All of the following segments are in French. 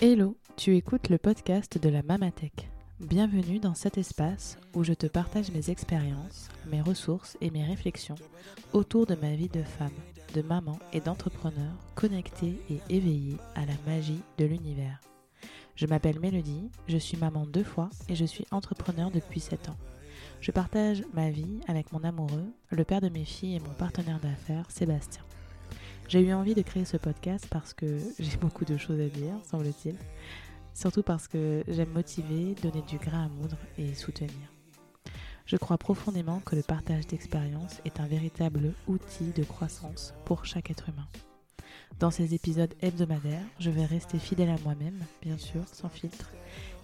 Hello, tu écoutes le podcast de la Mamatech. Bienvenue dans cet espace où je te partage mes expériences, mes ressources et mes réflexions autour de ma vie de femme, de maman et d'entrepreneur connectée et éveillée à la magie de l'univers. Je m'appelle Mélodie, je suis maman deux fois et je suis entrepreneur depuis 7 ans. Je partage ma vie avec mon amoureux, le père de mes filles et mon partenaire d'affaires, Sébastien. J'ai eu envie de créer ce podcast parce que j'ai beaucoup de choses à dire, semble-t-il. Surtout parce que j'aime motiver, donner du grain à moudre et soutenir. Je crois profondément que le partage d'expériences est un véritable outil de croissance pour chaque être humain. Dans ces épisodes hebdomadaires, je vais rester fidèle à moi-même, bien sûr, sans filtre.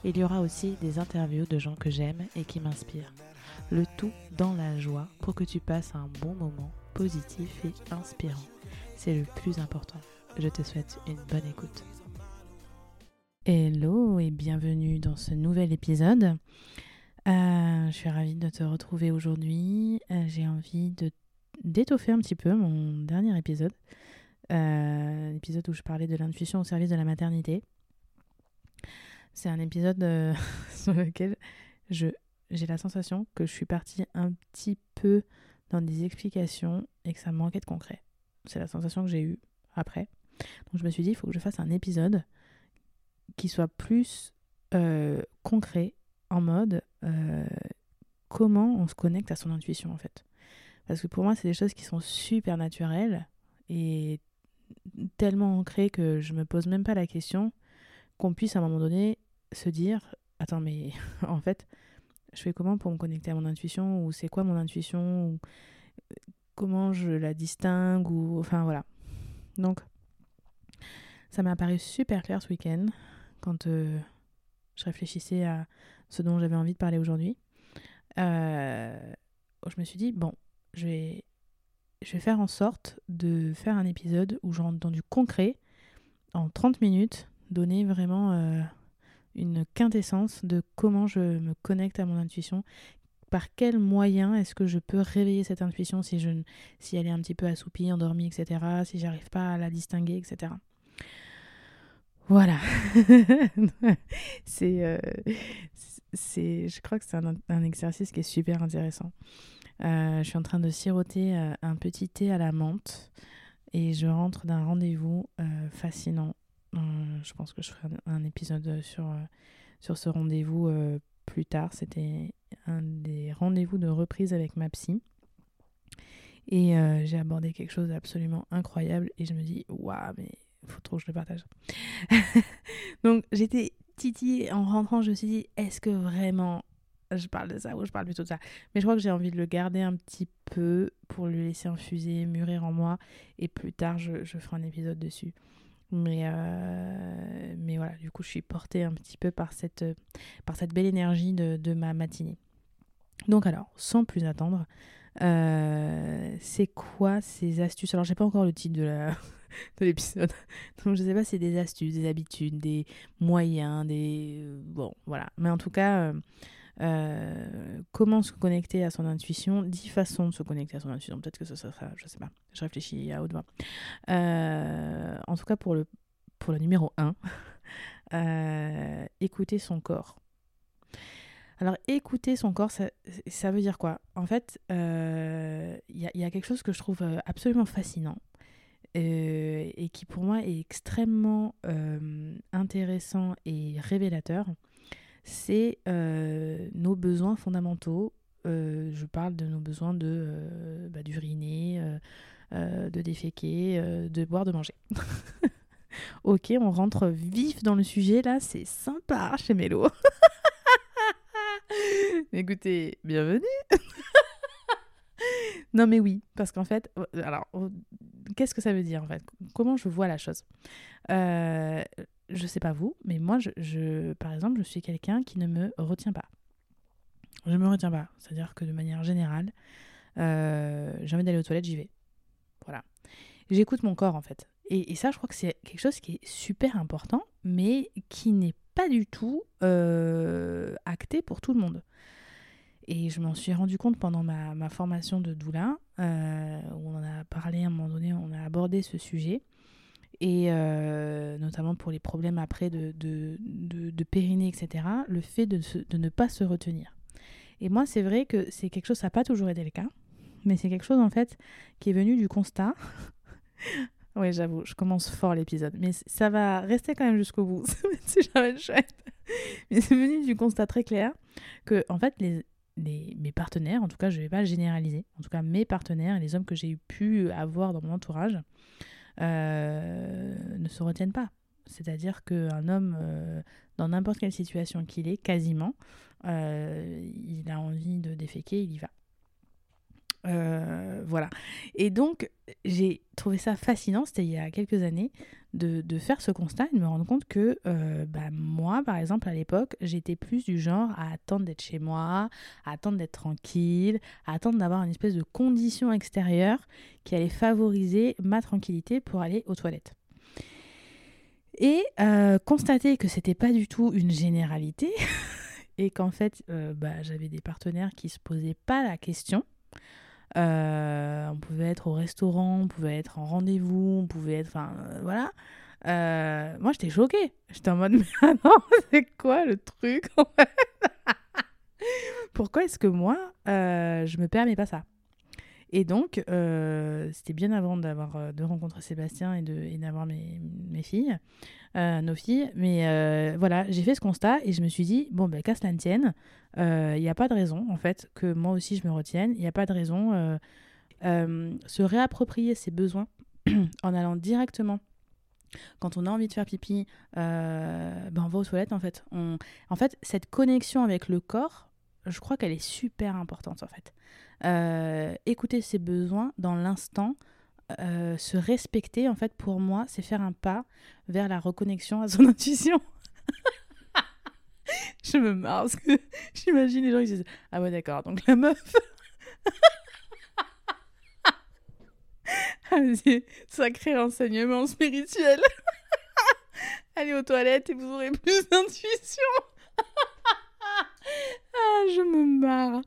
Il y aura aussi des interviews de gens que j'aime et qui m'inspirent. Le tout dans la joie pour que tu passes un bon moment positif et inspirant. C'est le plus important. Je te souhaite une bonne écoute. Hello et bienvenue dans ce nouvel épisode. Euh, je suis ravie de te retrouver aujourd'hui. Euh, j'ai envie de d'étoffer un petit peu mon dernier épisode. Euh, l'épisode où je parlais de l'intuition au service de la maternité. C'est un épisode sur lequel je j'ai la sensation que je suis partie un petit peu dans des explications et que ça manquait de concret. C'est la sensation que j'ai eue après. Donc je me suis dit, il faut que je fasse un épisode qui soit plus euh, concret, en mode euh, comment on se connecte à son intuition en fait. Parce que pour moi, c'est des choses qui sont super naturelles et tellement ancrées que je me pose même pas la question qu'on puisse à un moment donné se dire, attends mais en fait, je fais comment pour me connecter à mon intuition ou c'est quoi mon intuition comment je la distingue ou enfin voilà. Donc ça m'a paru super clair ce week-end quand euh, je réfléchissais à ce dont j'avais envie de parler aujourd'hui. Euh, je me suis dit bon, je vais je vais faire en sorte de faire un épisode où je rentre dans du concret en 30 minutes, donner vraiment une quintessence de comment je me connecte à mon intuition, par quel moyen est-ce que je peux réveiller cette intuition si, je, si elle est un petit peu assoupie, endormie, etc., si j'arrive pas à la distinguer, etc. Voilà. c'est, euh, c'est, je crois que c'est un, exercice qui est super intéressant. Euh, je suis en train de siroter euh, un petit thé à la menthe et je rentre d'un rendez-vous fascinant je pense que je ferai un, épisode sur, sur ce rendez-vous plus tard. C'était un des rendez-vous de reprise avec ma psy. Et j'ai abordé quelque chose d'absolument incroyable et je me dis, waouh, mais il faut trop que je le partage. Donc j'étais titillée en rentrant, je me suis dit, est-ce que vraiment je parle de ça ou je parle plutôt de ça? Mais je crois que j'ai envie de le garder un petit peu pour le laisser infuser, mûrir en moi et plus tard je, je ferai un épisode dessus. Mais, euh, mais voilà, du coup, je suis portée un petit peu par cette, par cette belle énergie de, de ma matinée. Donc alors, sans plus attendre, euh, c'est quoi ces astuces? Alors, j'ai pas encore le titre de l'épisode. Donc, je sais pas si c'est des astuces, des habitudes, des moyens, des... Bon, voilà. Mais en tout cas, euh, euh, comment se connecter à son intuition, 10 façons de se connecter à son intuition. Peut-être que ce sera, je sais pas, je réfléchis à haute voix. Euh, en tout cas, pour le, numéro 1, euh, écouter son corps. Alors, écouter son corps, ça, ça veut dire quoi? En fait, il y, y, a quelque chose que je trouve absolument fascinant. et qui pour moi est extrêmement intéressant et révélateur c'est euh, nos besoins fondamentaux. Euh, je parle de nos besoins de euh, bah, d'uriner, de déféquer, de boire, de manger. ok, on rentre vif dans le sujet là, c'est sympa chez Mélo. Écoutez, bienvenue. non mais oui, parce qu'en fait, alors, qu'est-ce que ça veut dire en fait? Comment je vois la chose? Je sais pas vous, mais moi, je, par exemple, je suis quelqu'un qui ne me retient pas. Je me retiens pas. C'est-à-dire que de manière générale, euh, j'ai envie d'aller aux toilettes, j'y vais. Voilà. J'écoute mon corps, en fait. Et, ça, je crois que c'est quelque chose qui est super important, mais qui n'est pas du tout euh, acté pour tout le monde. Et je m'en suis rendu compte pendant ma, formation de doula, euh, où on en a parlé à un moment donné, on a abordé ce sujet. Et notamment pour les problèmes après de, de, de, périnée, etc., le fait de, de ne pas se retenir. Et moi, c'est vrai que c'est quelque chose, ça n'a pas toujours été le cas, mais c'est quelque chose en fait qui est venu du constat. oui, j'avoue, je commence fort l'épisode, mais ça va rester quand même jusqu'au bout. c'est jamais chouette. Mais c'est venu du constat très clair que en fait les, les, mes partenaires, en tout cas je ne vais pas généraliser, en tout cas mes partenaires et les hommes que j'ai pu avoir dans mon entourage euh, ne se retiennent pas. C'est-à-dire qu'un homme, euh, dans n'importe quelle situation qu'il est, quasiment, euh, il a envie de déféquer, il y va. Euh, voilà. Et donc, j'ai trouvé ça fascinant, c'était il y a quelques années, de, faire ce constat et de me rendre compte que euh, bah, moi, par exemple, à l'époque, j'étais plus du genre à attendre d'être chez moi, à attendre d'être tranquille, à attendre d'avoir une espèce de condition extérieure qui allait favoriser ma tranquillité pour aller aux toilettes. Et euh, constater que c'était pas du tout une généralité et qu'en fait, bah, j'avais des partenaires qui se posaient pas la question euh, on pouvait être au restaurant, on pouvait être en rendez-vous, on pouvait être. Enfin, euh, voilà. Euh, moi, j'étais choquée. J'étais en mode, mais non, c'est quoi le truc en fait? Pourquoi est-ce que moi, je me permets pas ça? Et donc, c'était bien avant d'avoir de rencontrer Sébastien et d'avoir mes, mes filles. Euh, nos filles. Mais euh, voilà, j'ai fait ce constat et je me suis dit, bon, ben, qu'à cela ne tienne, il euh, n'y a pas de raison, en fait, que moi aussi je me retienne. Il n'y a pas de raison. se réapproprier ses besoins en allant directement quand on a envie de faire pipi, ben on va aux toilettes en fait. En fait, cette connexion avec le corps, je crois qu'elle est super importante en fait. Écouter ses besoins dans l'instant, euh, se respecter, en fait, pour moi, c'est faire un pas vers la reconnexion à son intuition. je me marre parce que j'imagine les gens qui disent Ah ouais, d'accord, donc la meuf. sacré renseignement spirituel. Allez aux toilettes et vous aurez plus d'intuition. Ah, je me marre.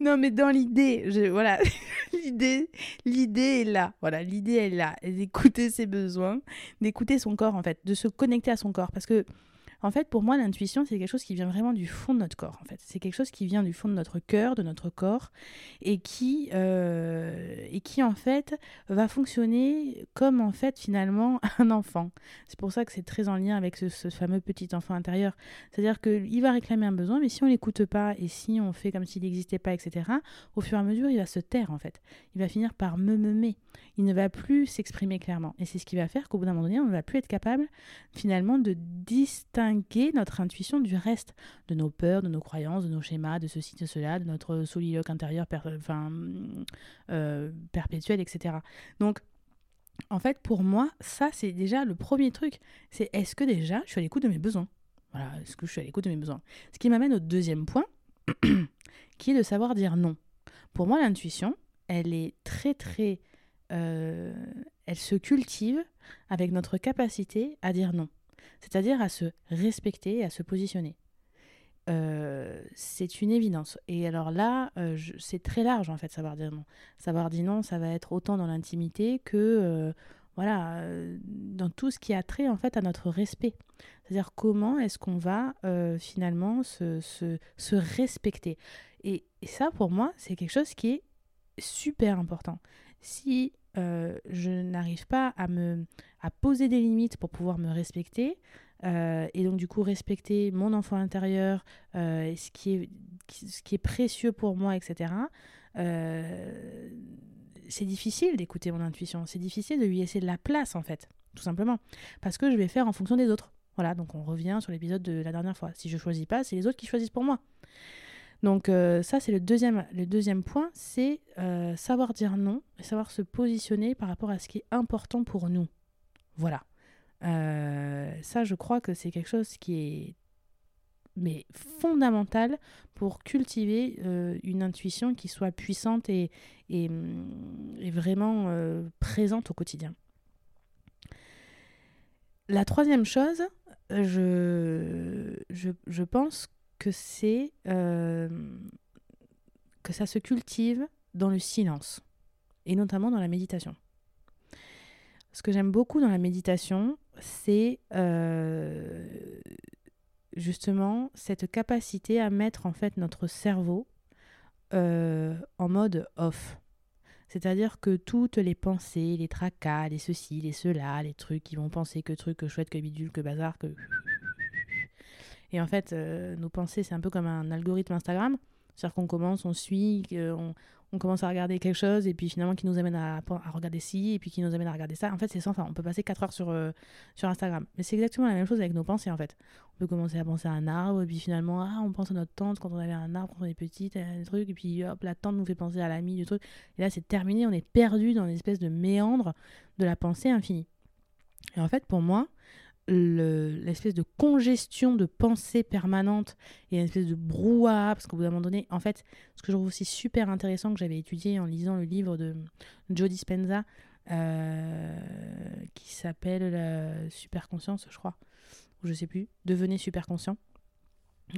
Non, mais dans l'idée, voilà, l'idée, l'idée est là. Voilà, l'idée est là, d'écouter ses besoins, d'écouter son corps en fait, de se connecter à son corps, parce que en fait, pour moi, l'intuition, c'est quelque chose qui vient vraiment du fond de notre corps. En fait, c'est quelque chose qui vient du fond de notre cœur, de notre corps, et qui, euh, et qui en fait va fonctionner comme en fait finalement un enfant. C'est pour ça que c'est très en lien avec ce, fameux petit enfant intérieur. C'est-à-dire qu'il va réclamer un besoin, mais si on l'écoute pas et si on fait comme s'il n'existait pas, etc. Au fur et à mesure, il va se taire en fait. Il va finir par me meumer. Il ne va plus s'exprimer clairement. Et c'est ce qui va faire qu'au bout d'un moment donné, on ne va plus être capable finalement de distinguer notre intuition du reste, de nos peurs, de nos croyances, de nos schémas, de ceci, de cela, de notre soliloque intérieur euh, perpétuel, etc. Donc, en fait, pour moi, ça, c'est déjà le premier truc. C'est est-ce que déjà, je suis à l'écoute de mes besoins? Voilà, est-ce que je suis à l'écoute de mes besoins? Ce qui m'amène au deuxième point, qui est de savoir dire non. Pour moi, l'intuition, elle est très, très... Euh, elle se cultive avec notre capacité à dire non c'est-à-dire à se respecter et à se positionner. Euh, c'est une évidence. Et alors là, euh, c'est très large en fait, savoir dire non. Savoir dire non, ça va être autant dans l'intimité que euh, voilà, dans tout ce qui a trait en fait à notre respect. C'est-à-dire comment est-ce qu'on va finalement se, se, respecter? Et, et, ça, pour moi, c'est quelque chose qui est super important. Si je n'arrive pas à me à poser des limites pour pouvoir me respecter. Euh, et donc du coup respecter mon enfant intérieur, euh, ce, qui est, ce qui est précieux pour moi, etc. Euh, c'est difficile d'écouter mon intuition, c'est difficile de lui laisser de la place en fait, tout simplement, parce que je vais faire en fonction des autres. Voilà, donc on revient sur l'épisode de la dernière fois. Si je choisis pas, c'est les autres qui choisissent pour moi. Donc ça, c'est le deuxième, le deuxième point, c'est savoir dire non et savoir se positionner par rapport à ce qui est important pour nous. Voilà. Euh, ça, je crois que c'est quelque chose qui est mais fondamental pour cultiver euh, une intuition qui soit puissante et, et, vraiment euh, présente au quotidien. La troisième chose, je, je, je pense que c'est que ça se cultive dans le silence et notamment dans la méditation. ce que j'aime beaucoup dans la méditation, c'est justement cette capacité à mettre en fait notre cerveau en mode off. C'est-à-dire que toutes les pensées, les tracas, les ceci, les cela, les trucs qui vont penser que truc, que chouette, que bidule, que bazar, que... Et en fait, euh, nos pensées, c'est un peu comme un algorithme Instagram. C'est-à-dire qu'on commence, on suit, on, commence à regarder quelque chose et puis finalement qui nous amène à, regarder ci et puis qui nous amène à regarder ça. En fait, c'est sans fin. On peut passer 4 heures sur, euh, sur Instagram. Mais c'est exactement la même chose avec nos pensées en fait. On peut commencer à penser à un arbre et puis finalement, ah, on pense à notre tante quand on avait un arbre, quand on est petite, un truc, et puis hop, la tante nous fait penser à l'ami du truc. Et là, c'est terminé, on est perdu dans une espèce de méandre de la pensée infinie. Et en fait, pour moi, l'espèce de congestion de pensée permanente et une espèce de brouhaha, parce qu'au bout d'un moment donné, en fait, ce que je trouve aussi super intéressant que j'avais étudié en lisant le livre de Joe Dispenza, euh, qui s'appelle Super Conscience, je crois, ou je sais plus, Devenez super conscient.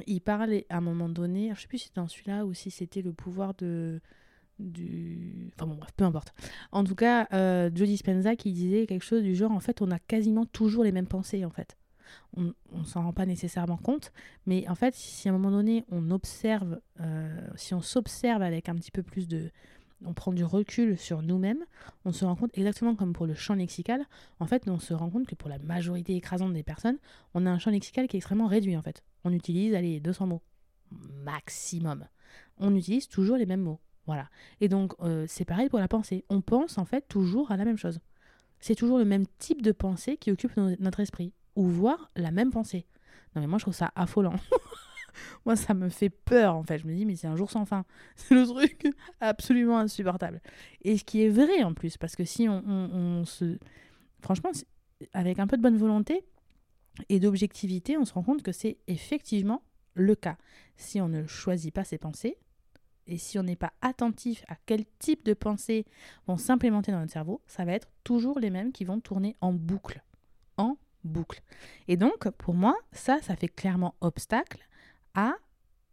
Il parle à un moment donné, je sais plus si c'était dans celui-là ou si c'était le pouvoir de du... Enfin bon, bref, peu importe. En tout cas, euh, Joe Dispenza qui disait quelque chose du genre, en fait, on a quasiment toujours les mêmes pensées, en fait. On ne s'en rend pas nécessairement compte, mais en fait, si à un moment donné, on observe, euh, si on s'observe avec un petit peu plus de... On prend du recul sur nous-mêmes, on se rend compte, exactement comme pour le champ lexical, en fait, on se rend compte que pour la majorité écrasante des personnes, on a un champ lexical qui est extrêmement réduit, en fait. On utilise, allez, 200 mots, maximum. On utilise toujours les mêmes mots. Voilà. Et donc, euh, c'est pareil pour la pensée. On pense en fait toujours à la même chose. C'est toujours le même type de pensée qui occupe notre esprit. Ou voir la même pensée. Non, mais moi, je trouve ça affolant. moi, ça me fait peur, en fait. Je me dis, mais c'est un jour sans fin. C'est le truc absolument insupportable. Et ce qui est vrai, en plus, parce que si on, se... Franchement, avec un peu de bonne volonté et d'objectivité, on se rend compte que c'est effectivement le cas. Si on ne choisit pas ses pensées, et si on n'est pas attentif à quel type de pensées vont s'implémenter dans notre cerveau, ça va être toujours les mêmes qui vont tourner en boucle. En boucle. Et donc, pour moi, ça, ça fait clairement obstacle à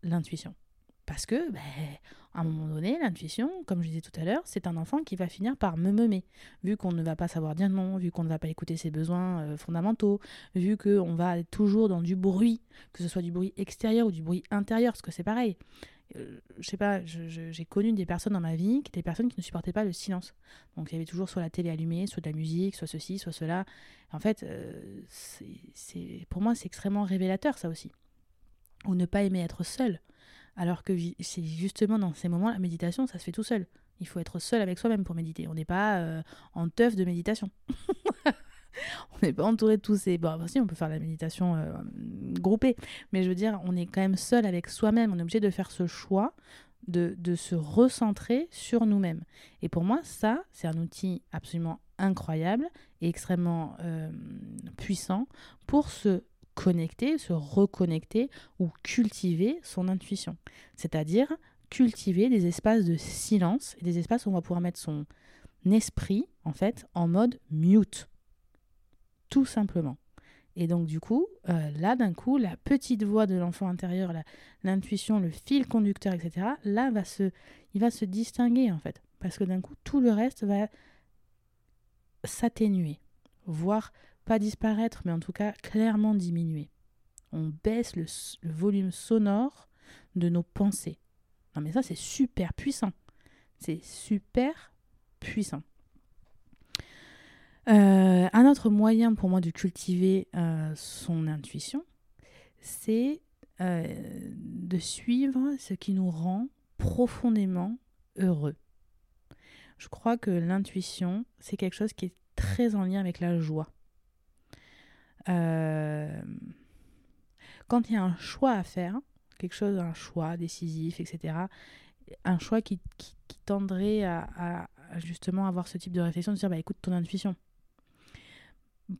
l'intuition. Parce que, ben, à un moment donné, l'intuition, comme je disais tout à l'heure, c'est un enfant qui va finir par me meumer. Vu qu'on ne va pas savoir dire non, vu qu'on ne va pas écouter ses besoins euh, fondamentaux, vu qu'on va toujours dans du bruit, que ce soit du bruit extérieur ou du bruit intérieur, parce que c'est pareil. Euh, je sais pas, j'ai connu des personnes dans ma vie, des personnes qui ne supportaient pas le silence. Donc il y avait toujours soit la télé allumée, soit de la musique, soit ceci, soit cela. En fait, euh, pour moi, c'est extrêmement révélateur ça aussi. Ou ne pas aimer être seul. Alors que c'est justement dans ces moments, la méditation, ça se fait tout seul. Il faut être seul avec soi-même pour méditer. On n'est pas euh, en teuf de méditation. on n'est pas entouré de tous ces. Bon, si, on peut faire la méditation euh, groupée, mais je veux dire, on est quand même seul avec soi-même. On est obligé de faire ce choix de, de se recentrer sur nous-mêmes. Et pour moi, ça, c'est un outil absolument incroyable et extrêmement euh, puissant pour se connecter, se reconnecter ou cultiver son intuition. C'est-à-dire cultiver des espaces de silence et des espaces où on va pouvoir mettre son esprit en fait en mode mute tout simplement. Et donc du coup, euh, là d'un coup, la petite voix de l'enfant intérieur, l'intuition, le fil conducteur, etc., là va se, il va se distinguer en fait, parce que d'un coup, tout le reste va s'atténuer, voire pas disparaître, mais en tout cas clairement diminuer. On baisse le, le volume sonore de nos pensées. Non mais ça c'est super puissant. C'est super puissant. Euh, un autre moyen pour moi de cultiver euh, son intuition, c'est euh, de suivre ce qui nous rend profondément heureux. Je crois que l'intuition, c'est quelque chose qui est très en lien avec la joie. quand il y a un choix à faire, quelque chose, un choix décisif, etc., un choix qui, tendrait à, à, justement avoir ce type de réflexion, de dire bah écoute ton intuition,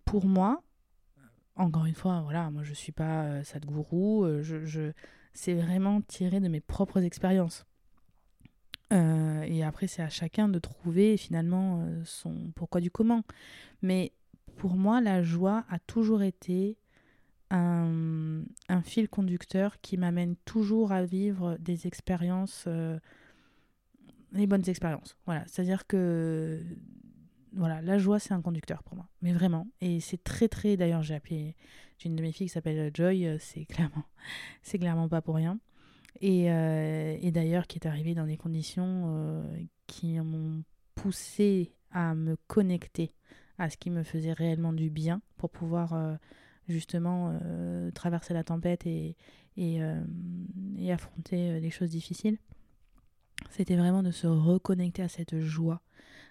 pour moi, encore une fois, voilà, moi je suis pas euh, Sadhguru, euh, je, je c'est vraiment tiré de mes propres expériences. Euh, et après, c'est à chacun de trouver finalement son pourquoi du comment. Mais pour moi, la joie a toujours été un, un fil conducteur qui m'amène toujours à vivre des expériences, les bonnes expériences. Voilà, c'est-à-dire que voilà, la joie, c'est un conducteur pour moi. Mais vraiment. Et c'est très, très. D'ailleurs, j'ai appelé. Une de mes filles qui s'appelle Joy. Euh, c'est clairement, c'est clairement pas pour rien. Et, euh, et d'ailleurs, qui est arrivée dans des conditions euh, qui m'ont poussé à me connecter à ce qui me faisait réellement du bien pour pouvoir justement traverser la tempête et, et, et affronter les choses difficiles. C'était vraiment de se reconnecter à cette joie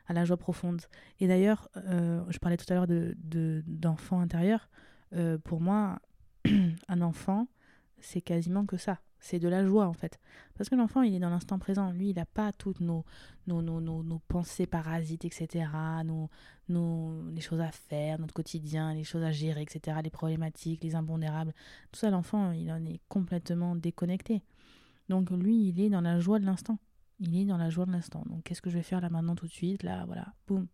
à la joie profonde. Et d'ailleurs, euh, je parlais tout à l'heure d'enfant de, intérieur. Euh, pour moi, un enfant, c'est quasiment que ça. C'est de la joie en fait. Parce que l'enfant, il est dans l'instant présent. Lui, il n'a pas toutes nos, nos, nos, nos, pensées parasites, etc. Nos, nos, les choses à faire, notre quotidien, les choses à gérer, etc. Les problématiques, les impondérables. Tout ça, l'enfant, il en est complètement déconnecté. Donc lui, il est dans la joie de l'instant. Il est dans la joie de l'instant. Donc, qu'est-ce que je vais faire là maintenant tout de suite? Là, voilà, boum.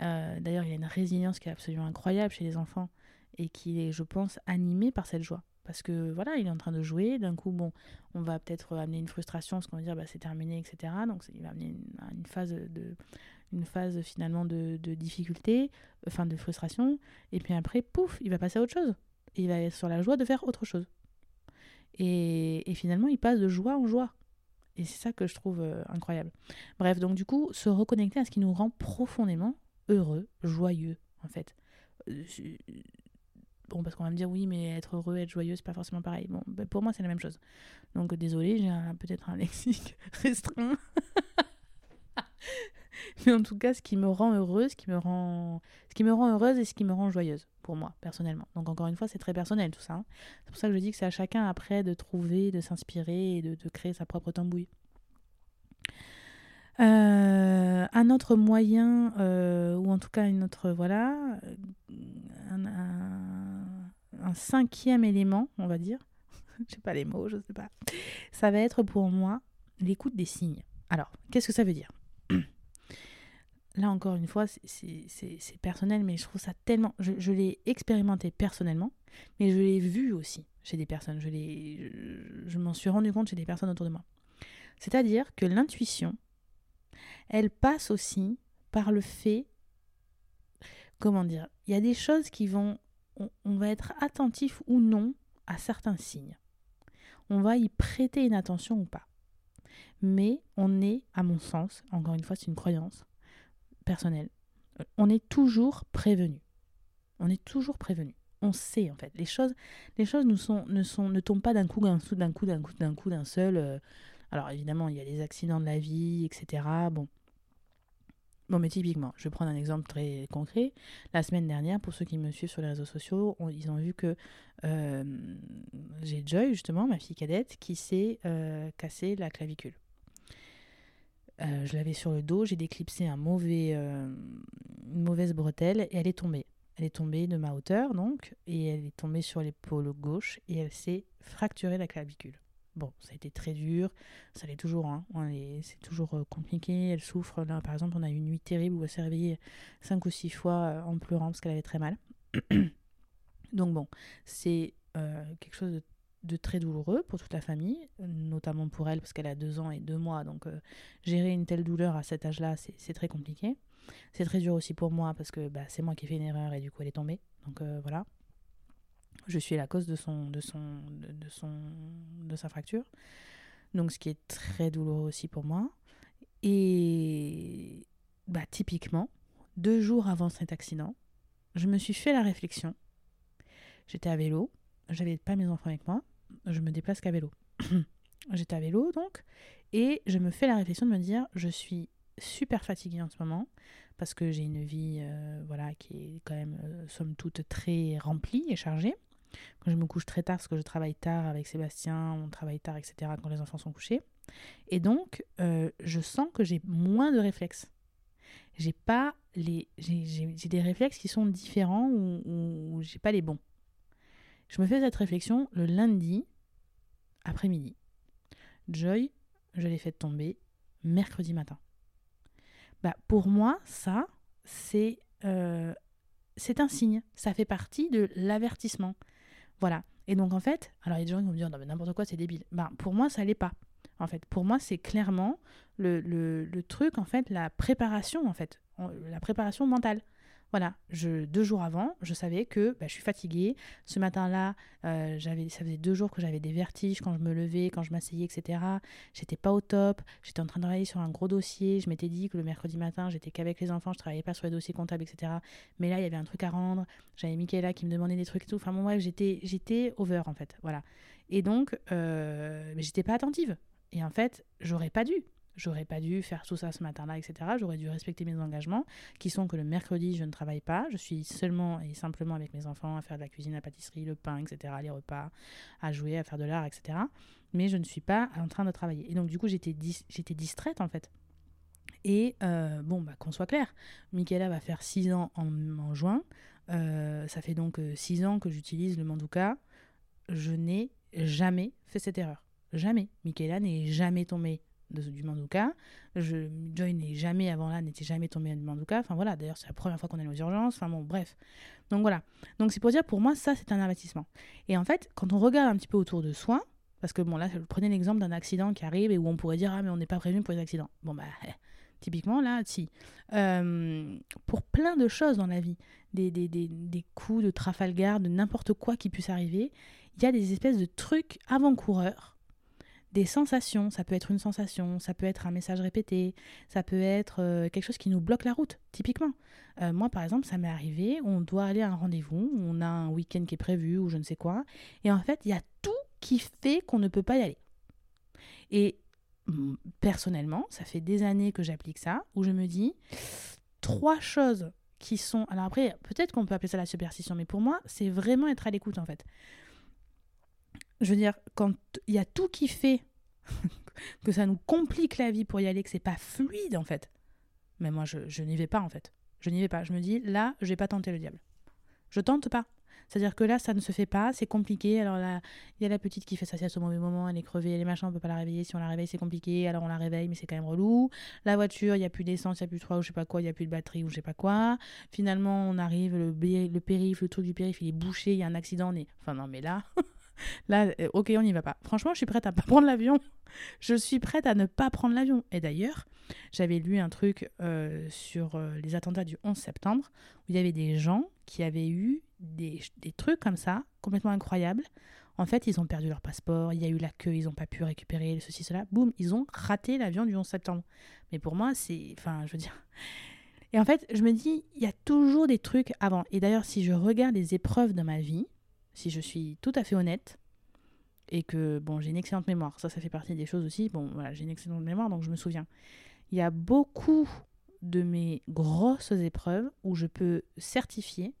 Euh, d'ailleurs, il y a une résilience qui est absolument incroyable chez les enfants et qui est, je pense, animée par cette joie. Parce que voilà, il est en train de jouer. D'un coup, bon, on va peut-être amener une frustration, parce qu'on va dire bah, c'est terminé, etc. Donc, il va amener une, phase de, une phase finalement de, difficulté, enfin de frustration. Et puis après, pouf, il va passer à autre chose. il va être sur la joie de faire autre chose. Et, et finalement, il passe de joie en joie. Et c'est ça que je trouve euh, incroyable. Bref, donc du coup, se reconnecter à ce qui nous rend profondément heureux, joyeux, en fait. Euh, bon, parce qu'on va me dire, oui, mais être heureux, être joyeux, c'est pas forcément pareil. Bon, ben, pour moi, c'est la même chose. Donc, désolé, j'ai peut-être un lexique restreint. mais en tout cas, ce qui me rend heureuse, ce qui me rend, ce qui me rend heureuse et ce qui me rend joyeuse, pour moi, personnellement. Donc, encore une fois, c'est très personnel tout ça. Hein. C'est pour ça que je dis que c'est à chacun après de trouver, de s'inspirer et de, créer sa propre tambouille. Euh, un autre moyen, euh, ou en tout cas une autre, voilà, un, un cinquième élément, on va dire, je sais pas les mots, je sais pas, ça va être pour moi l'écoute des signes. Alors, qu'est-ce que ça veut dire? Là encore une fois, c'est personnel, mais je trouve ça tellement. Je, l'ai expérimenté personnellement, mais je l'ai vu aussi chez des personnes. Je, je, m'en suis rendu compte chez des personnes autour de moi. C'est-à-dire que l'intuition, elle passe aussi par le fait. Comment dire Il y a des choses qui vont. On, on va être attentif ou non à certains signes. On va y prêter une attention ou pas. Mais on est, à mon sens, encore une fois, c'est une croyance, personnel, on est toujours prévenu. On est toujours prévenu. On sait en fait. Les choses, les choses sont, ne, sont, ne tombent pas d'un coup, d'un coup, d'un coup, d'un coup, d'un coup, d'un seul. Euh. Alors évidemment, il y a des accidents de la vie, etc. Bon. Bon, mais typiquement, je vais prendre un exemple très concret. La semaine dernière, pour ceux qui me suivent sur les réseaux sociaux, ils ont vu que euh, j'ai Joy, justement, ma fille cadette, qui s'est euh, cassé la clavicule. Euh, je l'avais sur le dos, j'ai déclipsé euh, une mauvaise bretelle et elle est tombée. Elle est tombée de ma hauteur donc, et elle est tombée sur l'épaule gauche et elle s'est fracturée la clavicule. Bon, ça a été très dur, ça l'est toujours, hein. c'est toujours euh, compliqué, elle souffre. Là, par exemple, on a eu une nuit terrible où elle s'est réveillée cinq ou six fois en pleurant parce qu'elle avait très mal. donc bon, c'est quelque chose de de très douloureux pour toute la famille, notamment pour elle parce qu'elle a deux ans et deux mois, donc euh, gérer une telle douleur à cet âge-là, c'est très compliqué. C'est très dur aussi pour moi parce que bah, c'est moi qui ai fait une erreur et du coup elle est tombée. Donc euh, voilà. Je suis la cause de son, de son, de, son, de sa fracture. Donc ce qui est très douloureux aussi pour moi. Et bah typiquement, deux jours avant cet accident, je me suis fait la réflexion. J'étais à vélo, j'avais pas mes enfants avec moi, je me déplace qu'à vélo. J'étais à vélo donc, et je me fais la réflexion de me dire, je suis super fatiguée en ce moment parce que j'ai une vie euh, voilà qui est quand même euh, somme toute très remplie et chargée. Quand je me couche très tard parce que je travaille tard avec Sébastien, on travaille tard, etc. quand les enfants sont couchés. Et donc, euh, je sens que j'ai moins de réflexes. J'ai pas les, j'ai des réflexes qui sont différents ou, ou j'ai pas les bons. Je me fais cette réflexion le lundi après-midi. Joy, je l'ai fait tomber mercredi matin. Bah, pour moi, ça, c'est euh, un signe. Ça fait partie de l'avertissement. Voilà. Et donc, en fait, alors il y a des gens qui vont me dire, non, mais n'importe quoi, c'est débile. Bah, pour moi, ça l'est pas. En fait, pour moi, c'est clairement le, le, le, truc, en fait, la préparation, en fait. la préparation mentale. Voilà, je, deux jours avant, je savais que bah, je suis fatiguée. Ce matin-là, euh, ça faisait deux jours que j'avais des vertiges quand je me levais, quand je m'asseyais, etc. J'étais pas au top. J'étais en train de travailler sur un gros dossier. Je m'étais dit que le mercredi matin, j'étais qu'avec les enfants, je travaillais pas sur les dossiers comptables, etc. Mais là, il y avait un truc à rendre. J'avais Michaela qui me demandait des trucs et tout. Enfin, bon, bref, j'étais, j'étais over en fait. Voilà. Et donc, euh, j'étais pas attentive. Et en fait, j'aurais pas dû. J'aurais pas dû faire tout ça ce matin-là, etc. J'aurais dû respecter mes engagements, qui sont que le mercredi, je ne travaille pas. Je suis seulement et simplement avec mes enfants à faire de la cuisine, la pâtisserie, le pain, etc., les repas, à jouer, à faire de l'art, etc. Mais je ne suis pas en train de travailler. Et donc, du coup, j'étais, distraite, en fait. Et euh, bon, bah, qu'on soit clair, Michaela va faire 6 ans en, juin. Euh, ça fait donc 6 ans que j'utilise le Manduka. Je n'ai jamais fait cette erreur. Jamais. Michaela n'est jamais tombée du Manduka. Je, Joy n'est jamais avant là, n'était jamais tombé du Manduka. Enfin voilà, d'ailleurs, c'est la première fois qu'on est aux urgences. Enfin bon, bref. Donc voilà. Donc c'est pour dire, pour moi, ça, c'est un investissement. Et en fait, quand on regarde un petit peu autour de soi, parce que bon, là, prenez l'exemple d'un accident qui arrive et où on pourrait dire, ah, mais on n'est pas prévenu pour les accidents. Bon, bah, typiquement, là, si. Euh, pour plein de choses dans la vie, des, des, des, des coups de Trafalgar, de n'importe quoi qui puisse arriver, il y a des espèces de trucs avant-coureurs des sensations. Ça peut être une sensation, ça peut être un message répété, ça peut être euh, quelque chose qui nous bloque la route, typiquement. Euh, moi, par exemple, ça m'est arrivé, on doit aller à un rendez-vous, on a un week-end qui est prévu ou je ne sais quoi, et en fait, il y a tout qui fait qu'on ne peut pas y aller. Et personnellement, ça fait des années que j'applique ça, où je me dis, trois choses qui sont... Alors après, peut-être qu'on peut appeler ça la superstition, mais pour moi, c'est vraiment être à l'écoute, en fait je veux dire, quand il y a tout qui fait que ça nous complique la vie pour y aller, que c'est pas fluide en fait. Mais moi, je, n'y vais pas en fait. Je n'y vais pas. Je me dis, là, je vais pas tenter le diable. Je tente pas. C'est-à-dire que là, ça ne se fait pas, c'est compliqué. Alors là, il y a la petite qui fait sa sieste au mauvais moment, elle est crevée, elle est machin, on peut pas la réveiller. Si on la réveille, c'est compliqué. Alors on la réveille, mais c'est quand même relou. La voiture, il y a plus d'essence, il y a plus de 3 ou je sais pas quoi, il y a plus de batterie ou je sais pas quoi. Finalement, on arrive, le, périph, le truc du périph, il est bouché, il y a un accident. est... Enfin non, mais là, Là, euh, ok, on n'y va pas. Franchement, je suis prête à pas prendre l'avion. Je suis prête à ne pas prendre l'avion. Et d'ailleurs, j'avais lu un truc euh, sur euh, les attentats du 11 septembre où il y avait des gens qui avaient eu des, des, trucs comme ça, complètement incroyables. En fait, ils ont perdu leur passeport, il y a eu la queue, ils n'ont pas pu récupérer ceci, cela. Boum, ils ont raté l'avion du 11 septembre. Mais pour moi, c'est. Enfin, je veux dire. Et en fait, je me dis, il y a toujours des trucs avant. Et d'ailleurs, si je regarde les épreuves de ma vie, si je suis tout à fait honnête, et que bon, j'ai une excellente mémoire, ça, ça fait partie des choses aussi. Bon, j'ai une excellente mémoire, donc je me souviens. Il y a beaucoup de mes grosses épreuves où je peux certifier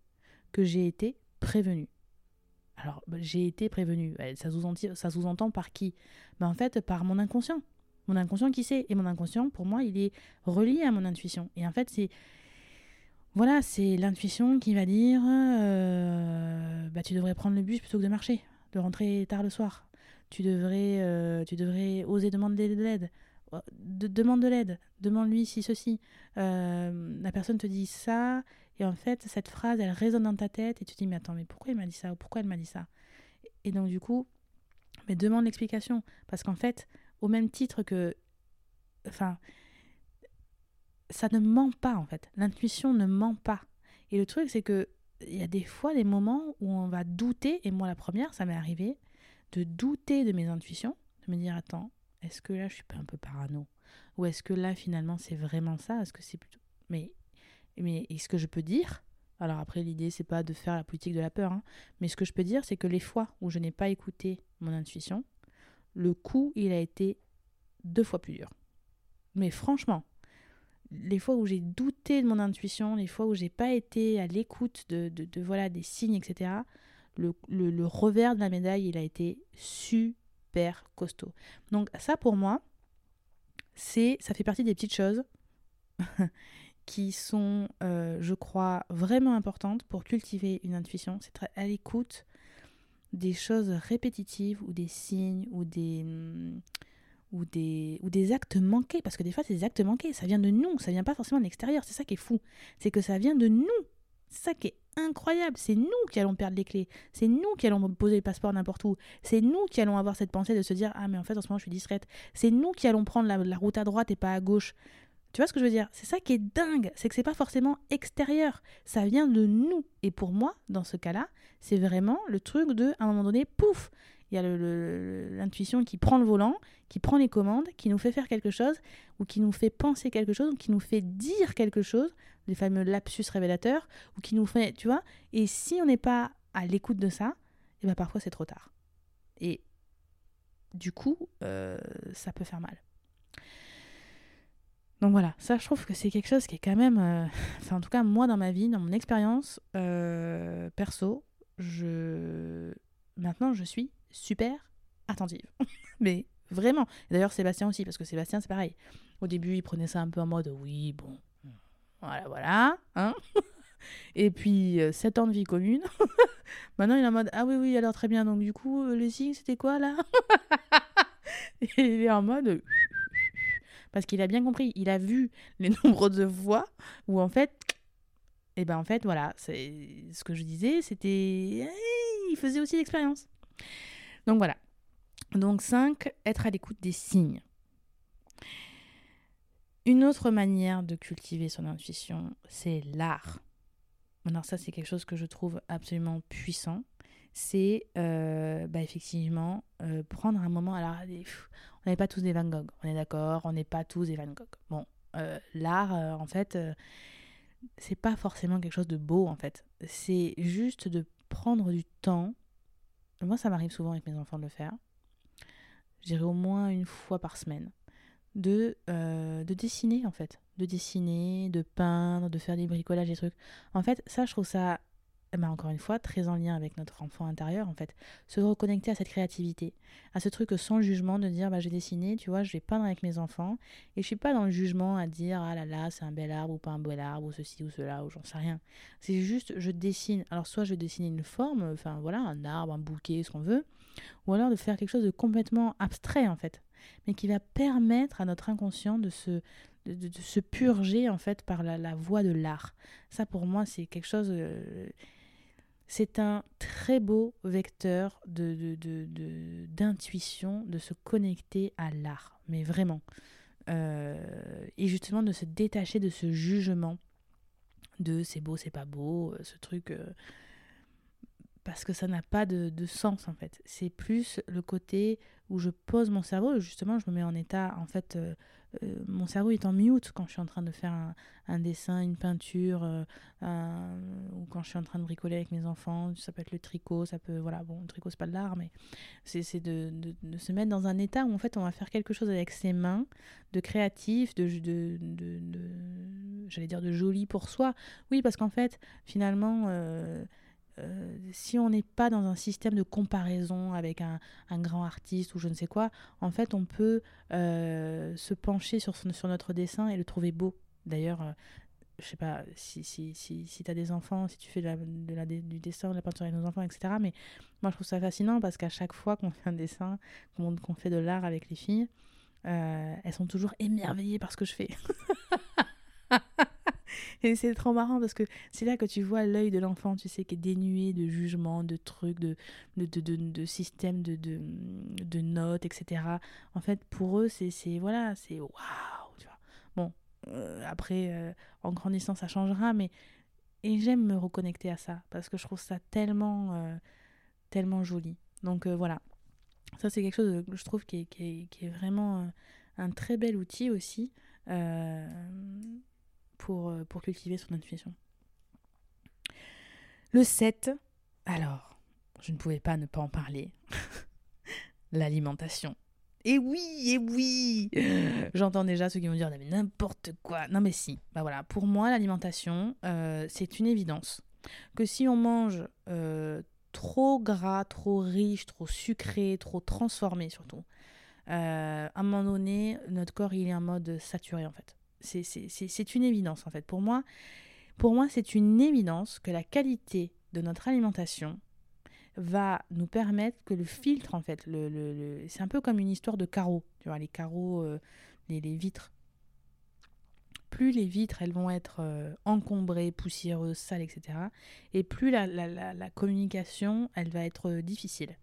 que j'ai été prévenue. Alors, bah, j'ai été prévenue. Ça sous-entend, ça sous-entend par qui? Ben, En fait, par mon inconscient. Mon inconscient qui sait. Et mon inconscient, pour moi, il est relié à mon intuition. Et en fait, c'est voilà, c'est l'intuition qui va dire euh, bah, tu devrais prendre le bus plutôt que de marcher, de rentrer tard le soir. Tu devrais, euh, tu devrais oser demander de l'aide. Oh, demande de l'aide, demande-lui si ceci. Euh, la personne te dit ça, et en fait, cette phrase, elle résonne dans ta tête, et tu te dis mais attends, mais pourquoi il m'a dit ça Ou pourquoi elle m'a dit ça? Et donc, du coup, mais demande l'explication. Parce qu'en fait, au même titre que. Enfin ça ne ment pas en fait. L'intuition ne ment pas. Et le truc, c'est que il y a des fois des moments où on va douter, et moi la première, ça m'est arrivé, de douter de mes intuitions, de me dire attends, est-ce que là je suis pas un peu parano? Ou est-ce que là finalement c'est vraiment ça? Est-ce que c'est plutôt. Mais, mais est-ce que je peux dire Alors après, l'idée c'est pas de faire la politique de la peur, hein, mais ce que je peux dire, c'est que les fois où je n'ai pas écouté mon intuition, le coup il a été deux fois plus dur. Mais franchement, les fois où j'ai douté de mon intuition, les fois où j'ai pas été à l'écoute de, voilà des signes, etc., le, revers de la médaille, il a été super costaud. Donc ça pour moi, c'est ça fait partie des petites choses qui sont, euh, je crois, vraiment importantes pour cultiver une intuition. C'est à l'écoute des choses répétitives ou des signes ou des ou des, ou des actes manqués, parce que des fois c'est des actes manqués, ça vient de nous, ça vient pas forcément de l'extérieur, c'est ça qui est fou, c'est que ça vient de nous, c'est ça qui est incroyable, c'est nous qui allons perdre les clés, c'est nous qui allons poser le passeport n'importe où, c'est nous qui allons avoir cette pensée de se dire ah mais en fait en ce moment je suis distraite, c'est nous qui allons prendre la, route à droite et pas à gauche, Tu vois ce que je veux dire? C'est ça qui est dingue, c'est que c'est pas forcément extérieur, ça vient de nous. Et pour moi, dans ce cas-là, c'est vraiment le truc de, à un moment donné, pouf, il y a l'intuition qui prend le volant, qui prend les commandes, qui nous fait faire quelque chose, ou qui nous fait penser quelque chose, ou qui nous fait dire quelque chose, les fameux lapsus révélateurs, ou qui nous fait, tu vois. Et si on n'est pas à l'écoute de ça, et eh ben parfois c'est trop tard. Et du coup, euh, ça peut faire mal. Donc voilà, ça je trouve que c'est quelque chose qui est quand même, euh, enfin en tout cas moi dans ma vie, dans mon expérience euh, perso, je maintenant je suis super attentive. Mais vraiment. D'ailleurs Sébastien aussi, parce que Sébastien c'est pareil. Au début il prenait ça un peu en mode oui bon, voilà voilà, hein. Et puis 7 ans de vie commune. maintenant il est en mode ah oui oui alors très bien donc du coup le signe c'était quoi là? Et il est en mode parce qu'il a bien compris, il a vu les nombreuses fois où en fait, et eh ben en fait voilà, c'est ce que je disais, c'était, il faisait aussi l'expérience. Donc voilà. Donc 5, être à l'écoute des signes. Une autre manière de cultiver son intuition, c'est l'art. Alors ça, c'est quelque chose que je trouve absolument puissant. C'est euh, bah, effectivement euh, prendre un moment. Alors, on n'est pas tous des Van Gogh, on est d'accord, on n'est pas tous des Van Gogh. Bon, euh, l'art, en fait, c'est pas forcément quelque chose de beau, en fait. C'est juste de prendre du temps. Moi, ça m'arrive souvent avec mes enfants de le faire. Je dirais au moins une fois par semaine. De, de dessiner, en fait. De dessiner, de peindre, de faire des bricolages, des trucs. En fait, ça, je trouve ça ben, encore une fois, très en lien avec notre enfant intérieur, en fait. Se reconnecter à cette créativité, à ce truc sans jugement de dire, bah, j'ai dessiné, tu vois, je vais peindre avec mes enfants, et je suis pas dans le jugement à dire, ah là là, c'est un bel arbre ou pas un bel arbre, ou ceci ou cela, ou j'en sais rien. C'est juste, je dessine. Alors, soit je vais dessiner une forme, enfin voilà, un arbre, un bouquet, ce qu'on veut, ou alors de faire quelque chose de complètement abstrait, en fait, mais qui va permettre à notre inconscient de se, de, se purger, en fait, par la, la voie de l'art. Ça, pour moi, c'est quelque chose... Euh, c'est un très beau vecteur d'intuition, de, de, de, se connecter à l'art, mais vraiment. Euh, et justement de se détacher de ce jugement de c'est beau, c'est pas beau, euh, ce truc. Euh, parce que ça n'a pas de, de, sens en fait. C'est plus le côté où je pose mon cerveau, justement je me mets en état en fait euh, mon cerveau est en mute quand je suis en train de faire un, dessin, une peinture, euh, ou quand je suis en train de bricoler avec mes enfants. Ça peut être le tricot, ça peut. Voilà, bon, le tricot, c'est pas de l'art, mais c'est de, de, de, se mettre dans un état où en fait on va faire quelque chose avec ses mains, de créatif, de, de J'allais dire de joli pour soi. Oui, parce qu'en fait, finalement. Euh, euh, si on n'est pas dans un système de comparaison avec un, grand artiste ou je ne sais quoi, en fait, on peut euh, se pencher sur, notre dessin et le trouver beau. D'ailleurs, euh, je sais pas si, si, si, si tu as des enfants, si tu fais du dessin, de la peinture avec nos enfants, etc. Mais moi, je trouve ça fascinant parce qu'à chaque fois qu'on fait un dessin, qu'on fait de l'art avec les filles, elles sont toujours émerveillées par ce que je fais. Et c'est trop marrant parce que c'est là que tu vois l'œil de l'enfant, tu sais, qui est dénué de jugement, de trucs, de, de, de, de, de système de, de, de, notes, etc. En fait, pour eux, c'est voilà, c'est waouh, tu vois. Bon, euh, après, euh, en grandissant, ça changera, mais. Et j'aime me reconnecter à ça parce que je trouve ça tellement, euh, tellement joli. Donc voilà. Ça, c'est quelque chose que je trouve qui est, qui est, vraiment un très bel outil aussi. Pour, euh, pour cultiver son intuition. Le 7, alors, je ne pouvais pas ne pas en parler. L'alimentation. Et oui, et oui J'entends déjà ceux qui vont dire mais n'importe quoi. Non mais si, bah voilà, pour moi l'alimentation, euh, c'est une évidence. Que si on mange euh, trop gras, trop riche, trop sucré, trop transformé surtout, à un moment donné, notre corps il est en mode saturé en fait. C'est une évidence en fait. Pour moi, pour moi c'est une évidence que la qualité de notre alimentation va nous permettre que le filtre, en fait, le, le, c'est un peu comme une histoire de carreaux, tu vois, les carreaux, euh, les, vitres. Plus les vitres, elles vont être euh, encombrées, poussiéreuses, sales, etc., et plus la, communication, elle va être euh, difficile.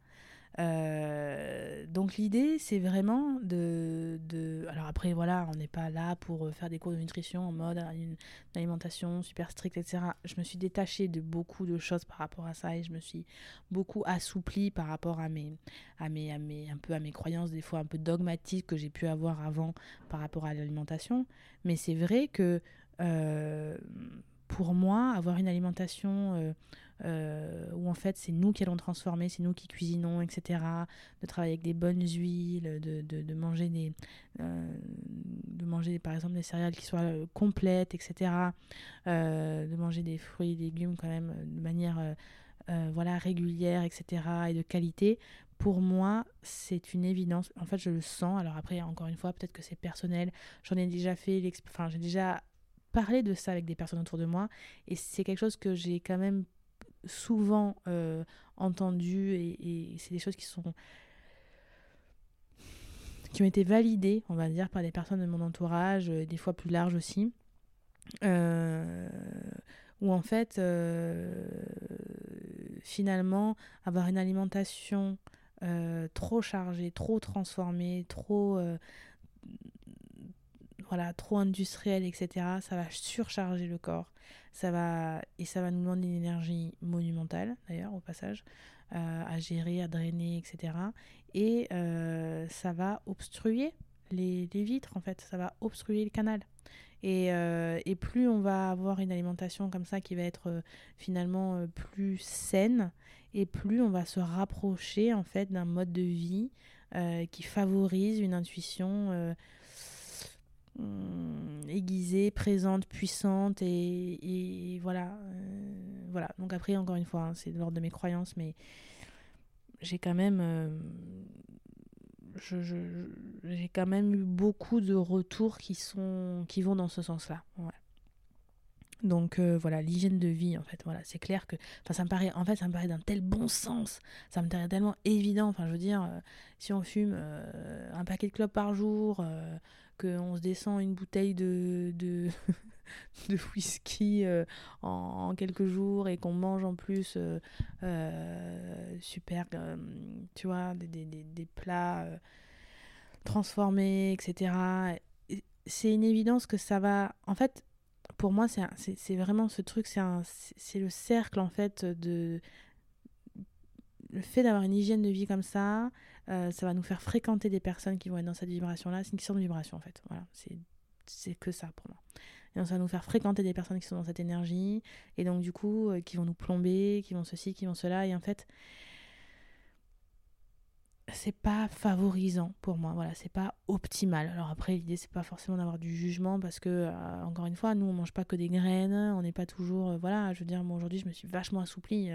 Euh, donc l'idée, c'est vraiment de, de, Alors après, voilà, on n'est pas là pour faire des cours de nutrition en mode une, alimentation super stricte, etc. Je me suis détachée de beaucoup de choses par rapport à ça et je me suis beaucoup assouplie par rapport à mes, à mes, à mes, un peu à mes croyances, des fois un peu dogmatiques que j'ai pu avoir avant par rapport à l'alimentation. Mais c'est vrai que euh, pour moi, avoir une alimentation euh, euh, où en fait c'est nous qui allons transformer, c'est nous qui cuisinons, etc. De travailler avec des bonnes huiles, de, de, manger des, de manger par exemple des céréales qui soient complètes, etc. de manger des fruits, des légumes quand même de manière voilà régulière, etc. et de qualité. Pour moi, c'est une évidence. En fait, je le sens. Alors après, encore une fois, peut-être que c'est personnel. J'en ai déjà fait, enfin, j'ai déjà parler de ça avec des personnes autour de moi. Et c'est quelque chose que j'ai quand même souvent euh, entendu et, c'est des choses qui sont qui ont été validées, on va dire, par des personnes de mon entourage, euh, des fois plus larges aussi, euh, où en fait, finalement, avoir une alimentation trop chargée, trop transformée, trop voilà, trop industriel, etc., ça va surcharger le corps. Ça va, et ça va nous demander une énergie monumentale, d'ailleurs, au passage, euh, à gérer, à drainer, etc. Et euh, ça va obstruer les, vitres, en fait. Ça va obstruer le canal. Et, euh, et, plus on va avoir une alimentation comme ça qui va être finalement plus saine, et plus on va se rapprocher, en fait, d'un mode de vie qui favorise une intuition aiguisée, présente, puissante et, voilà. Euh, voilà. Donc après, encore une fois, hein, c'est de l'ordre de mes croyances, mais j'ai quand même... Euh, j'ai quand même eu beaucoup de retours qui, sont, qui vont dans ce sens-là. Donc euh, voilà, l'hygiène de vie, en fait, voilà, c'est clair que, enfin, ça me paraît, en fait, ça me paraît d'un tel bon sens, ça me paraît tellement évident. Enfin, je veux dire, si on fume un paquet de clopes par jour, qu'on se descend une bouteille de, de, whisky euh, en, quelques jours et qu'on mange en plus euh, euh, super, tu vois, des, des, des plats transformés, etc. C'est une évidence que ça va... En fait, pour moi, c'est vraiment ce truc, c'est le cercle, en fait, de... Le fait d'avoir une hygiène de vie comme ça, euh, ça va nous faire fréquenter des personnes qui vont être dans cette vibration-là. C'est une question de vibration, en fait. Voilà, c'est que ça pour moi. Et donc, ça va nous faire fréquenter des personnes qui sont dans cette énergie, et donc, du coup, euh, qui vont nous plomber, qui vont ceci, qui vont cela. Et en fait, c'est pas favorisant pour moi voilà c'est pas optimal. Alors après l'idée c'est pas forcément d'avoir du jugement parce que euh, encore une fois nous on mange pas que des graines on n'est pas toujours euh, voilà je veux dire moi aujourd'hui je me suis vachement assouplie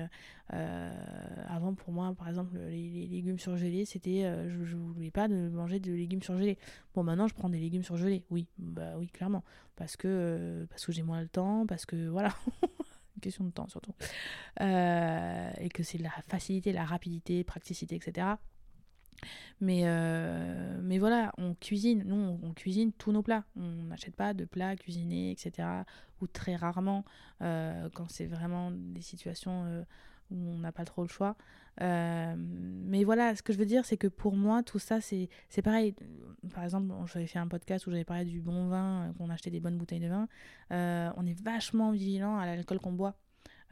euh, avant pour moi par exemple les, légumes surgelés c'était je, je voulais pas de manger de légumes surgelés. Bon maintenant je prends des légumes surgelés oui bah oui clairement. Parce que parce que j'ai moins le temps parce que voilà question de temps surtout. Et que c'est la facilité la rapidité praticité etc mais, euh, mais voilà, on cuisine. Nous, on, cuisine tous nos plats. On n'achète pas de plats cuisinés, etc. Ou très rarement, euh, quand c'est vraiment des situations euh, où on n'a pas trop le choix. mais voilà, ce que je veux dire, c'est que pour moi, tout ça, c'est pareil. Par exemple, j'avais fait un podcast où j'avais parlé du bon vin, qu'on achetait des bonnes bouteilles de vin. on est vachement vigilant à l'alcool qu'on boit.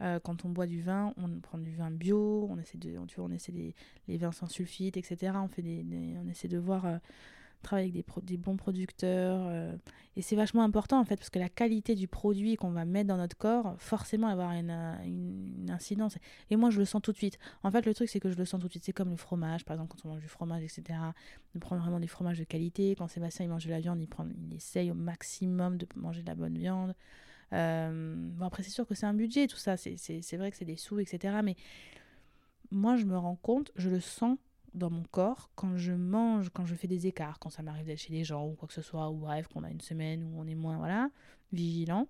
Euh, quand on boit du vin, on prend du vin bio, on essaie de, tu vois, on essaie les, les vins sans sulfite, etc. On, fait des, on essaie de voir, euh, travailler avec des, bons producteurs. Euh, et c'est vachement important en fait, parce que la qualité du produit qu'on va mettre dans notre corps, forcément, avoir une, incidence. Et moi, je le sens tout de suite. En fait, le truc, c'est que je le sens tout de suite. C'est comme le fromage, par exemple, quand on mange du fromage, etc. On prend vraiment des fromages de qualité. Quand Sébastien il mange de la viande, il, prend, il essaye au maximum de manger de la bonne viande. Euh, bon, après, c'est sûr que c'est un budget, tout ça. C'est vrai que c'est des sous, etc. Mais moi, je me rends compte, je le sens dans mon corps quand je mange, quand je fais des écarts, quand ça m'arrive d'être chez les gens ou quoi que ce soit, ou bref, qu'on a une semaine où on est moins, voilà, vigilant.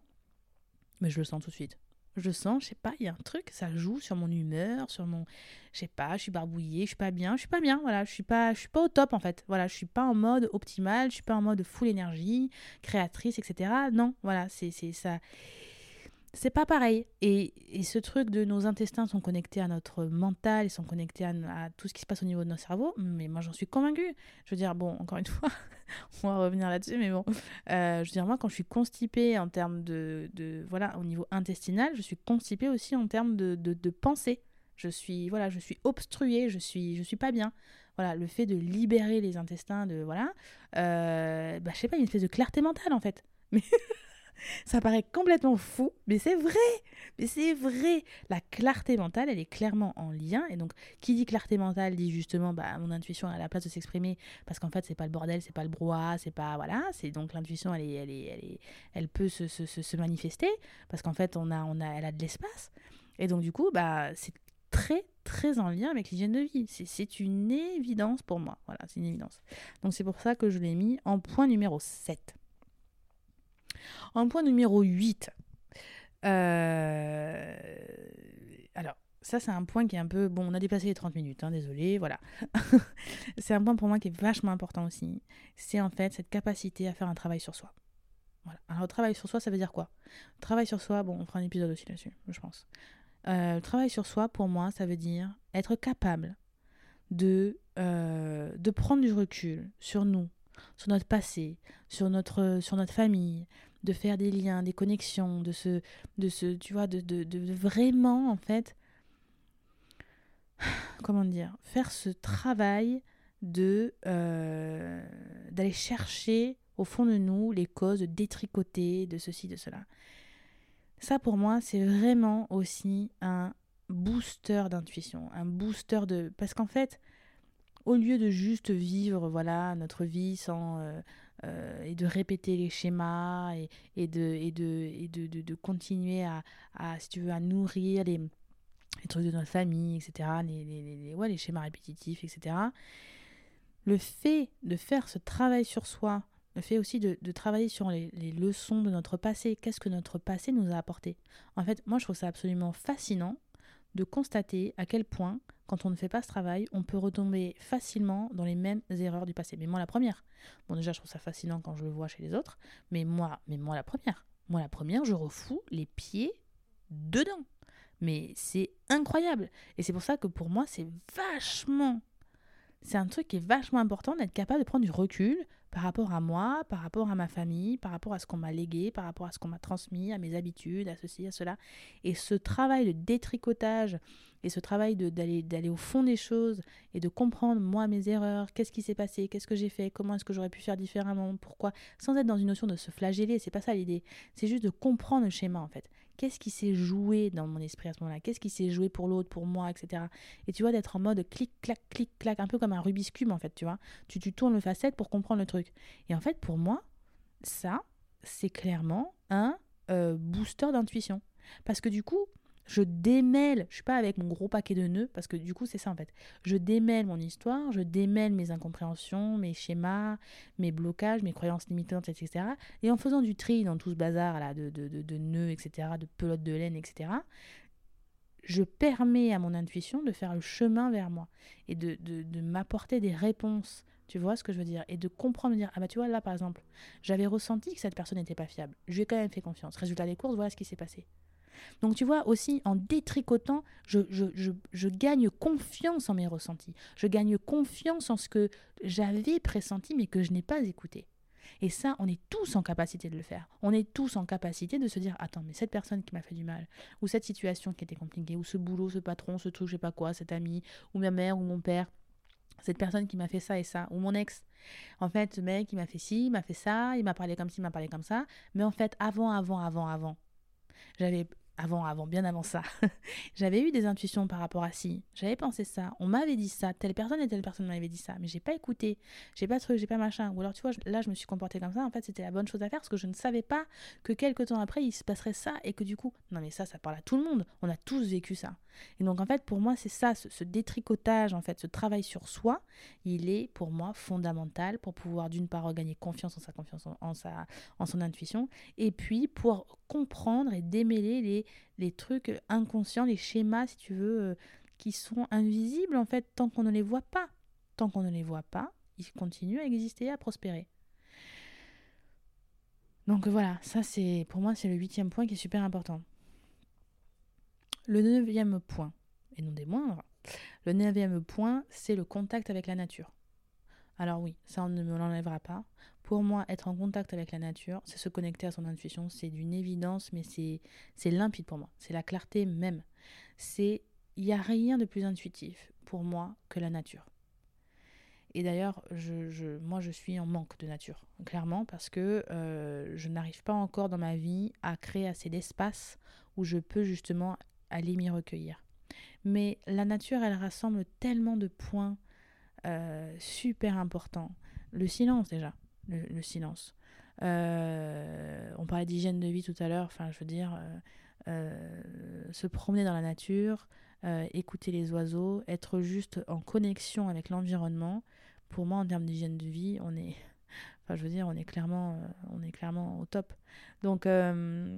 Mais je le sens tout de suite je sens, je sais pas, il y a un truc, ça joue sur mon humeur, sur mon, je sais pas, je suis barbouillée, je suis pas bien, je suis pas bien, voilà, je suis pas, je suis pas au top en fait, voilà, je suis pas en mode optimal, je suis pas en mode full énergie, créatrice, etc. Non, voilà, c'est ça. C'est pas pareil. Et, ce truc de nos intestins sont connectés à notre mental, ils sont connectés à, tout ce qui se passe au niveau de nos cerveaux, mais moi j'en suis convaincue. Je veux dire, bon, encore une fois, on va revenir là-dessus, mais bon, euh, je veux dire, moi quand je suis constipée en termes de, de, voilà, au niveau intestinal, je suis constipée aussi en termes de, de, pensée. Je suis, voilà, je suis obstruée, je suis, je suis pas bien. Voilà, le fait de libérer les intestins, de, voilà, euh, bah, je sais pas, une espèce de clarté mentale en fait. Mais ça paraît complètement fou, mais c'est vrai. Mais c'est vrai. La clarté mentale, elle est clairement en lien. Et donc, qui dit clarté mentale dit justement, bah, mon intuition a la place de s'exprimer parce qu'en fait, c'est pas le bordel, c'est pas le brouhaha, c'est pas voilà. C'est donc l'intuition, elle est, elle est, elle est, elle peut se, se, se manifester parce qu'en fait, on a, on a, elle a de l'espace. Et donc, du coup, bah, c'est très très en lien avec l'hygiène de vie. C'est une évidence pour moi. Voilà, c'est une évidence. Donc c'est pour ça que je l'ai mis en point numéro 7. En point numéro 8, euh, alors, ça, c'est un point qui est un peu. Bon, on a dépassé les 30 minutes, hein, désolé, voilà. c'est un point pour moi qui est vachement important aussi. C'est en fait cette capacité à faire un travail sur soi. Voilà. Alors, travail sur soi, ça veut dire quoi? Travail sur soi, bon, on fera un épisode aussi là-dessus, je pense. Euh, travail sur soi, pour moi, ça veut dire être capable de, euh, de prendre du recul sur nous, sur notre passé, sur notre, sur notre famille, de faire des liens, des connexions, de se, de se tu vois, de, de, de vraiment, en fait, comment dire, faire ce travail de euh, d'aller chercher au fond de nous les causes, de détricoter de ceci, de cela. Ça, pour moi, c'est vraiment aussi un booster d'intuition, un booster de... Parce qu'en fait, au lieu de juste vivre voilà notre vie sans euh, euh, et de répéter les schémas et, et de et de et de, de, continuer à, à, si tu veux à nourrir les, les trucs de notre famille etc les, les, les, ouais, les schémas répétitifs etc le fait de faire ce travail sur soi le fait aussi de, de travailler sur les, les, leçons de notre passé qu'est-ce que notre passé nous a apporté? En fait moi je trouve ça absolument fascinant de constater à quel point quand on ne fait pas ce travail, on peut retomber facilement dans les mêmes erreurs du passé. Mais moi, la première. Bon, déjà, je trouve ça fascinant quand je le vois chez les autres, mais moi, mais moi, la première. Moi, la première, je refous les pieds dedans. Mais c'est incroyable. Et c'est pour ça que pour moi, c'est vachement. C'est un truc qui est vachement important d'être capable de prendre du recul par rapport à moi, par rapport à ma famille, par rapport à ce qu'on m'a légué, par rapport à ce qu'on m'a transmis, à mes habitudes, à ceci, à cela. Et ce travail de détricotage et ce travail d'aller au fond des choses et de comprendre moi mes erreurs, qu'est-ce qui s'est passé, qu'est-ce que j'ai fait, comment est-ce que j'aurais pu faire différemment, pourquoi, sans être dans une notion de se flageller, c'est pas ça l'idée. C'est juste de comprendre le schéma en fait. Qu'est-ce qui s'est joué dans mon esprit à ce moment-là? Qu'est-ce qui s'est joué pour l'autre, pour moi, etc. Et tu vois, d'être en mode clic, clac, clic, clac, un peu comme un Rubik's Cube en fait, tu vois? Tu, tournes le facette pour comprendre le truc. Et en fait, pour moi, ça, c'est clairement un euh, booster d'intuition. Parce que du coup, je démêle, je suis pas avec mon gros paquet de nœuds, parce que du coup c'est ça en fait. Je démêle mon histoire, je démêle mes incompréhensions, mes schémas, mes blocages, mes croyances limitantes, etc. Et en faisant du tri dans tout ce bazar là de, de, de, nœuds, etc., de pelotes de laine, etc., je permets à mon intuition de faire le chemin vers moi et de, de, de m'apporter des réponses. Tu vois ce que je veux dire? Et de comprendre, de dire, ah bah tu vois, là par exemple, j'avais ressenti que cette personne n'était pas fiable. Je lui ai quand même fait confiance. Résultat des courses, voilà ce qui s'est passé. Donc tu vois, aussi en détricotant, je, je, je, je, gagne confiance en mes ressentis. Je gagne confiance en ce que j'avais pressenti mais que je n'ai pas écouté. Et ça, on est tous en capacité de le faire. On est tous en capacité de se dire, attends, mais cette personne qui m'a fait du mal, ou cette situation qui était compliquée, ou ce boulot, ce patron, ce truc, je sais pas quoi, cet ami, ou ma mère, ou mon père, cette personne qui m'a fait ça et ça, ou mon ex. En fait, ce mec, il m'a fait ci, il m'a fait ça, il m'a parlé comme ci, il m'a parlé comme ça. Mais en fait, avant, avant, avant, avant, j'avais avant, avant, bien avant ça, j'avais eu des intuitions par rapport à si, j'avais pensé ça, on m'avait dit ça, telle personne et telle personne m'avait dit ça, mais j'ai pas écouté, j'ai pas truc, j'ai pas machin. Ou alors tu vois, là je me suis comportée comme ça, en fait c'était la bonne chose à faire parce que je ne savais pas que quelques temps après il se passerait ça et que du coup, non mais ça, ça parle à tout le monde, on a tous vécu ça. Et donc en fait pour moi c'est ça, ce, détricotage, en fait, ce travail sur soi, il est pour moi fondamental pour pouvoir d'une part regagner confiance en sa confiance en, sa, en son intuition et puis pour comprendre et démêler les, trucs inconscients, les schémas, si tu veux, euh, qui sont invisibles en fait tant qu'on ne les voit pas. Tant qu'on ne les voit pas, ils continuent à exister, à prospérer. Donc voilà, ça c'est pour moi c'est le huitième point qui est super important. Le neuvième point, et non des moindres, le neuvième point, c'est le contact avec la nature. Alors oui, ça on ne me l'enlèvera pas. Pour moi, être en contact avec la nature, c'est se connecter à son intuition, c'est d'une évidence, mais c'est limpide pour moi. C'est la clarté même. C'est il n'y a rien de plus intuitif pour moi que la nature. Et d'ailleurs, je, moi, je suis en manque de nature, clairement, parce que euh, je n'arrive pas encore dans ma vie à créer assez d'espace où je peux justement aller m'y recueillir. Mais la nature, elle rassemble tellement de points euh, super importants. Le silence déjà, le, silence. Euh, on parlait d'hygiène de vie tout à l'heure, enfin je veux dire, se promener dans la nature, euh, écouter les oiseaux, être juste en connexion avec l'environnement. Pour moi, en termes d'hygiène de vie, on est, enfin, je veux dire, on est clairement, euh, on est clairement au top. Donc, euh,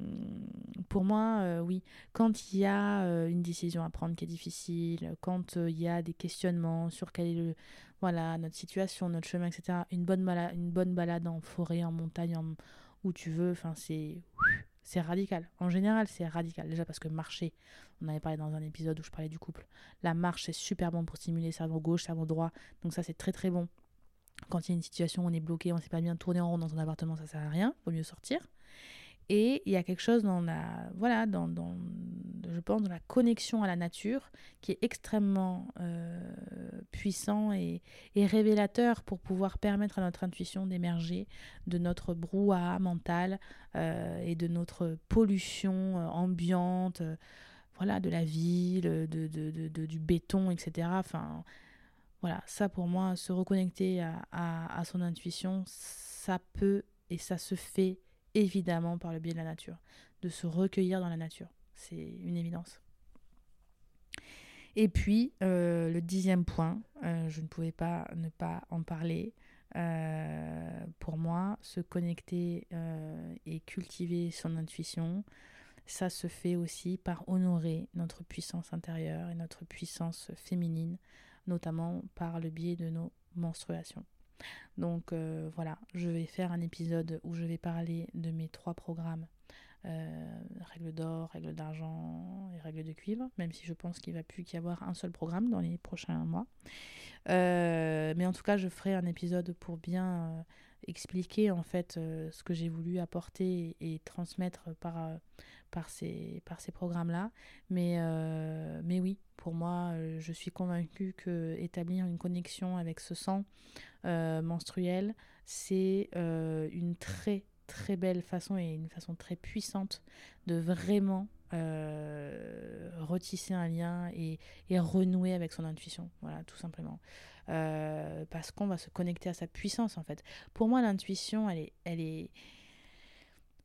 pour moi, oui, quand il y a une décision à prendre qui est difficile, quand il y a des questionnements sur quelle est le, voilà, notre situation, notre chemin, etc. Une bonne balade, une bonne balade en forêt, en montagne, où tu veux, c'est radical. En général, c'est radical. Déjà parce que marcher, on avait parlé dans un épisode où je parlais du couple. La marche, c'est super bon pour stimuler le cerveau gauche, cerveau droit. Donc ça, c'est très très bon. Quand il y a une situation où on est bloqué, on ne sait pas bien tourner en rond dans un appartement, ça sert à rien. Vaut mieux sortir. Et il y a quelque chose dans la, voilà, dans, je pense, dans la connexion à la nature qui est extrêmement euh, puissant et, révélateur pour pouvoir permettre à notre intuition d'émerger de notre brouhaha mental euh, et de notre pollution euh, ambiante, voilà, de la ville, de, du béton, etc. Enfin, voilà, ça pour moi, se reconnecter à, son intuition, ça peut et ça se fait évidemment par le biais de la nature, de se recueillir dans la nature. C'est une évidence. Et puis, euh, le dixième point, euh, je ne pouvais pas ne pas en parler. Euh, pour moi, se connecter et cultiver son intuition, ça se fait aussi par honorer notre puissance intérieure et notre puissance féminine, notamment par le biais de nos menstruations. Donc euh, voilà, je vais faire un épisode où je vais parler de mes trois programmes. Euh, règles d'or, règles d'argent et règles de cuivre, même si je pense qu'il va plus qu'y avoir un seul programme dans les prochains mois. Euh, mais en tout cas, je ferai un épisode pour bien expliquer en fait ce que j'ai voulu apporter et, transmettre par, par ces, par ces programmes-là. Mais, mais oui, pour moi, je suis convaincue que établir une connexion avec ce sang, euh, menstruelle, c'est euh, une très très belle façon et une façon très puissante de vraiment euh, retisser un lien et, et, renouer avec son intuition. Voilà, tout simplement. parce qu'on va se connecter à sa puissance en fait. Pour moi, l'intuition, elle est, elle est,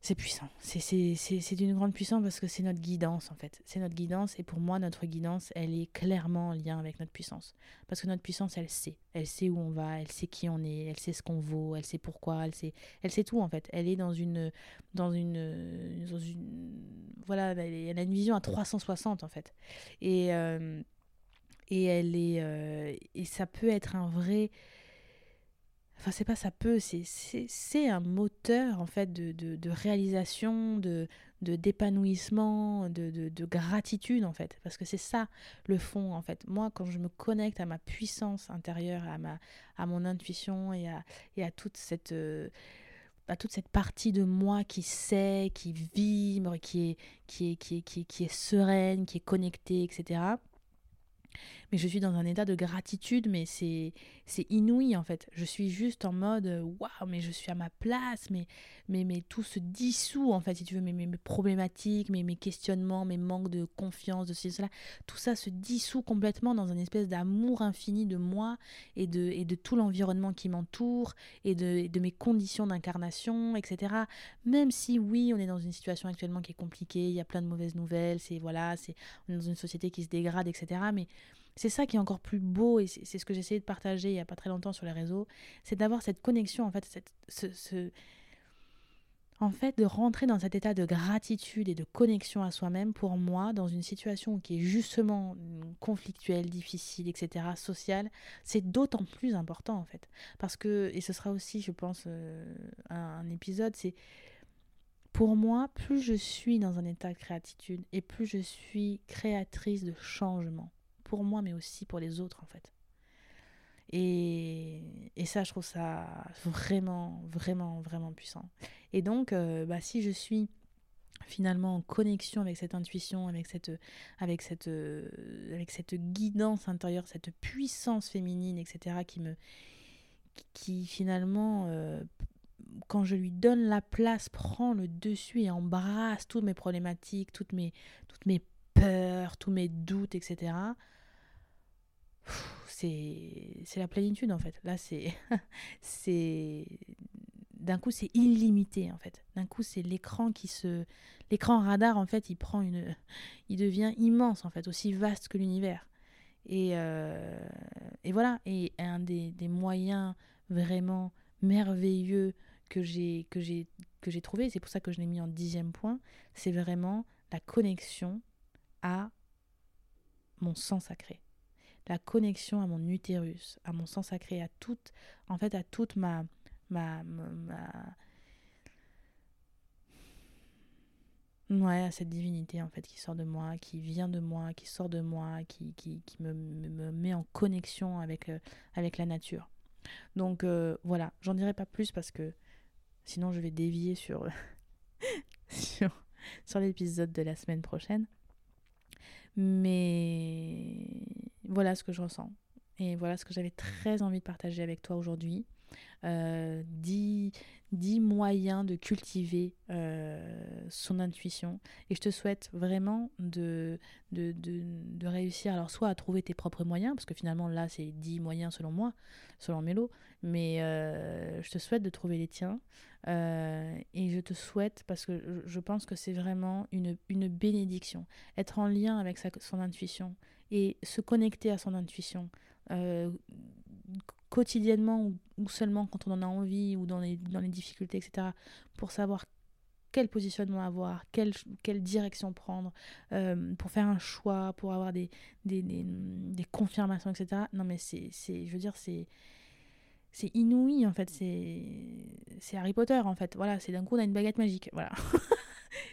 c'est puissant. C'est d'une grande puissance parce que c'est notre guidance en fait. C'est notre guidance et pour moi notre guidance elle est clairement en lien avec notre puissance. Parce que notre puissance elle sait. Elle sait où on va, elle sait qui on est, elle sait ce qu'on vaut, elle sait pourquoi, elle sait, elle sait tout en fait. Elle est dans une, dans une, dans une voilà, elle a une vision à 360 en fait. Et, euh, et elle est, euh, et ça peut être un vrai Enfin, c'est pas ça peut, c'est un moteur en fait de, de, réalisation, de d'épanouissement, de, de, gratitude en fait. Parce que c'est ça le fond en fait. Moi, quand je me connecte à ma puissance intérieure, à, ma, à mon intuition et à, et à toute cette. Euh, à toute cette partie de moi qui sait, qui vibre, qui est, qui est, qui est, qui est, qui est sereine, qui est connectée, etc mais je suis dans un état de gratitude, mais c'est inouï en fait. Je suis juste en mode waouh, mais je suis à ma place, mais, mais, mais tout se dissout en fait, si tu veux, mes, mes, problématiques, mes, mes questionnements, mes manques de confiance, de cela, tout ça se dissout complètement dans une espèce d'amour infini de moi et de, et de tout l'environnement qui m'entoure et de, de mes conditions d'incarnation, etc. Même si oui, on est dans une situation actuellement qui est compliquée, il y a plein de mauvaises nouvelles, c'est voilà, c'est on est dans une société qui se dégrade, etc. Mais c'est ça qui est encore plus beau et c'est ce que j'ai de partager il n'y a pas très longtemps sur les réseaux, c'est d'avoir cette connexion, en fait, de rentrer dans cet état de gratitude et de connexion à soi-même, pour moi, dans une situation qui est justement conflictuelle, difficile, etc., sociale, c'est d'autant plus important, en fait. Parce que, et ce sera aussi, je pense, euh, un, épisode, c'est pour moi, plus je suis dans un état de créatitude et plus je suis créatrice de changement. Pour moi, mais aussi pour les autres, en fait. Et, et ça, je trouve ça vraiment, vraiment, vraiment puissant. Et donc, euh, bah, si je suis finalement en connexion avec cette intuition, avec cette, avec cette, euh, avec cette guidance intérieure, cette puissance féminine, etc., qui me, qui finalement euh, quand je lui donne la place, prend le dessus et embrasse toutes mes problématiques, toutes mes, toutes mes peurs, tous mes doutes, etc. C'est la plénitude en fait. Là, c'est d'un coup c'est illimité en fait. D'un coup c'est l'écran qui se l'écran radar en fait il prend une il devient immense en fait aussi vaste que l'univers. Et, euh, et voilà et un des, des moyens vraiment merveilleux que j'ai que j'ai trouvé, c'est pour ça que je l'ai mis en dixième point, c'est vraiment la connexion à mon sang sacré. La connexion à mon utérus, à mon sang sacré, à toute en fait à toute ma ma, ma, Ouais, à cette divinité en fait qui sort de moi, qui vient de moi, qui sort de moi, qui, qui, me, me, met en connexion avec, euh, avec la nature. Donc euh, voilà, j'en dirai pas plus parce que Sinon, je vais dévier sur, sur l'épisode de la semaine prochaine. Mais voilà ce que je ressens. Et voilà ce que j'avais très envie de partager avec toi aujourd'hui. Euh, 10, moyens de cultiver euh, son intuition. Et je te souhaite vraiment de, de, de, réussir, alors soit à trouver tes propres moyens, parce que finalement là c'est 10 moyens selon moi, selon Mélo, mais euh, je te souhaite de trouver les tiens. Euh, et je te souhaite, parce que je pense que c'est vraiment une, une bénédiction, être en lien avec sa, son intuition et se connecter à son intuition quotidiennement ou, seulement quand on en a envie ou dans les, dans les difficultés, etc., pour savoir quel positionnement avoir, quelle, quelle direction prendre, euh, pour faire un choix, pour avoir des, des, des, des confirmations, etc. Non, mais c'est, je veux dire, c'est, c'est inouï, en fait. C'est, c'est Harry Potter, en fait. Voilà, c'est d'un coup, on a une baguette magique. Voilà.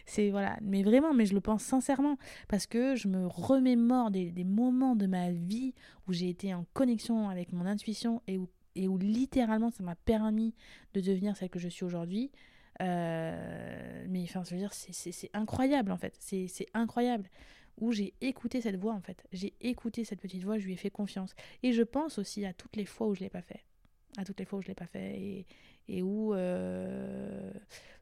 c'est voilà, mais vraiment, mais je le pense sincèrement parce que je me remémore des, des moments de ma vie où j'ai été en connexion avec mon intuition et où, et où littéralement ça m'a permis de devenir celle que je suis aujourd'hui. Euh, mais enfin, je veux dire, c'est incroyable en fait, c'est incroyable où j'ai écouté cette voix en fait. J'ai écouté cette petite voix, je lui ai fait confiance. Et je pense aussi à toutes les fois où je l'ai pas fait. À toutes les fois où je l'ai pas fait et, et où, euh,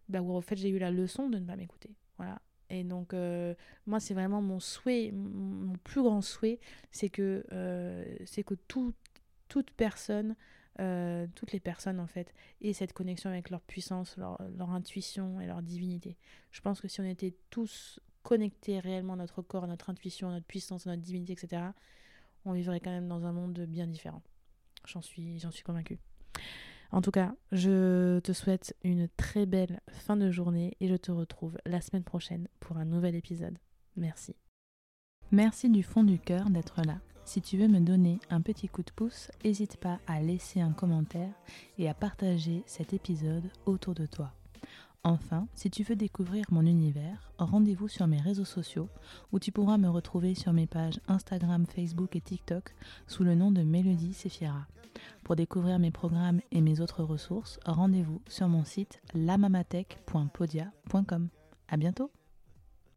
bah, où en fait j'ai eu la leçon de ne pas m'écouter. Voilà. Et donc, euh, moi, c'est vraiment mon souhait, mon plus grand souhait, c'est que, euh, que tout, toute personne, euh, toutes les personnes, en fait, aient cette connexion avec leur puissance, leur, leur, intuition et leur divinité. Je pense que si on était tous connectés réellement à notre corps, à notre intuition, à notre puissance, à notre divinité, etc., on vivrait quand même dans un monde bien différent. J'en suis, j'en suis convaincue. En tout cas, je te souhaite une très belle fin de journée et je te retrouve la semaine prochaine pour un nouvel épisode. Merci. Merci du fond du cœur d'être là. Si tu veux me donner un petit coup de pouce, n'hésite pas à laisser un commentaire et à partager cet épisode autour de toi. Enfin, si tu veux découvrir mon univers, rendez-vous sur mes réseaux sociaux où tu pourras me retrouver sur mes pages Instagram, Facebook et TikTok sous le nom de Mélodie Sefiera. Pour découvrir mes programmes et mes autres ressources, rendez-vous sur mon site lamamatech.podia.com. À bientôt!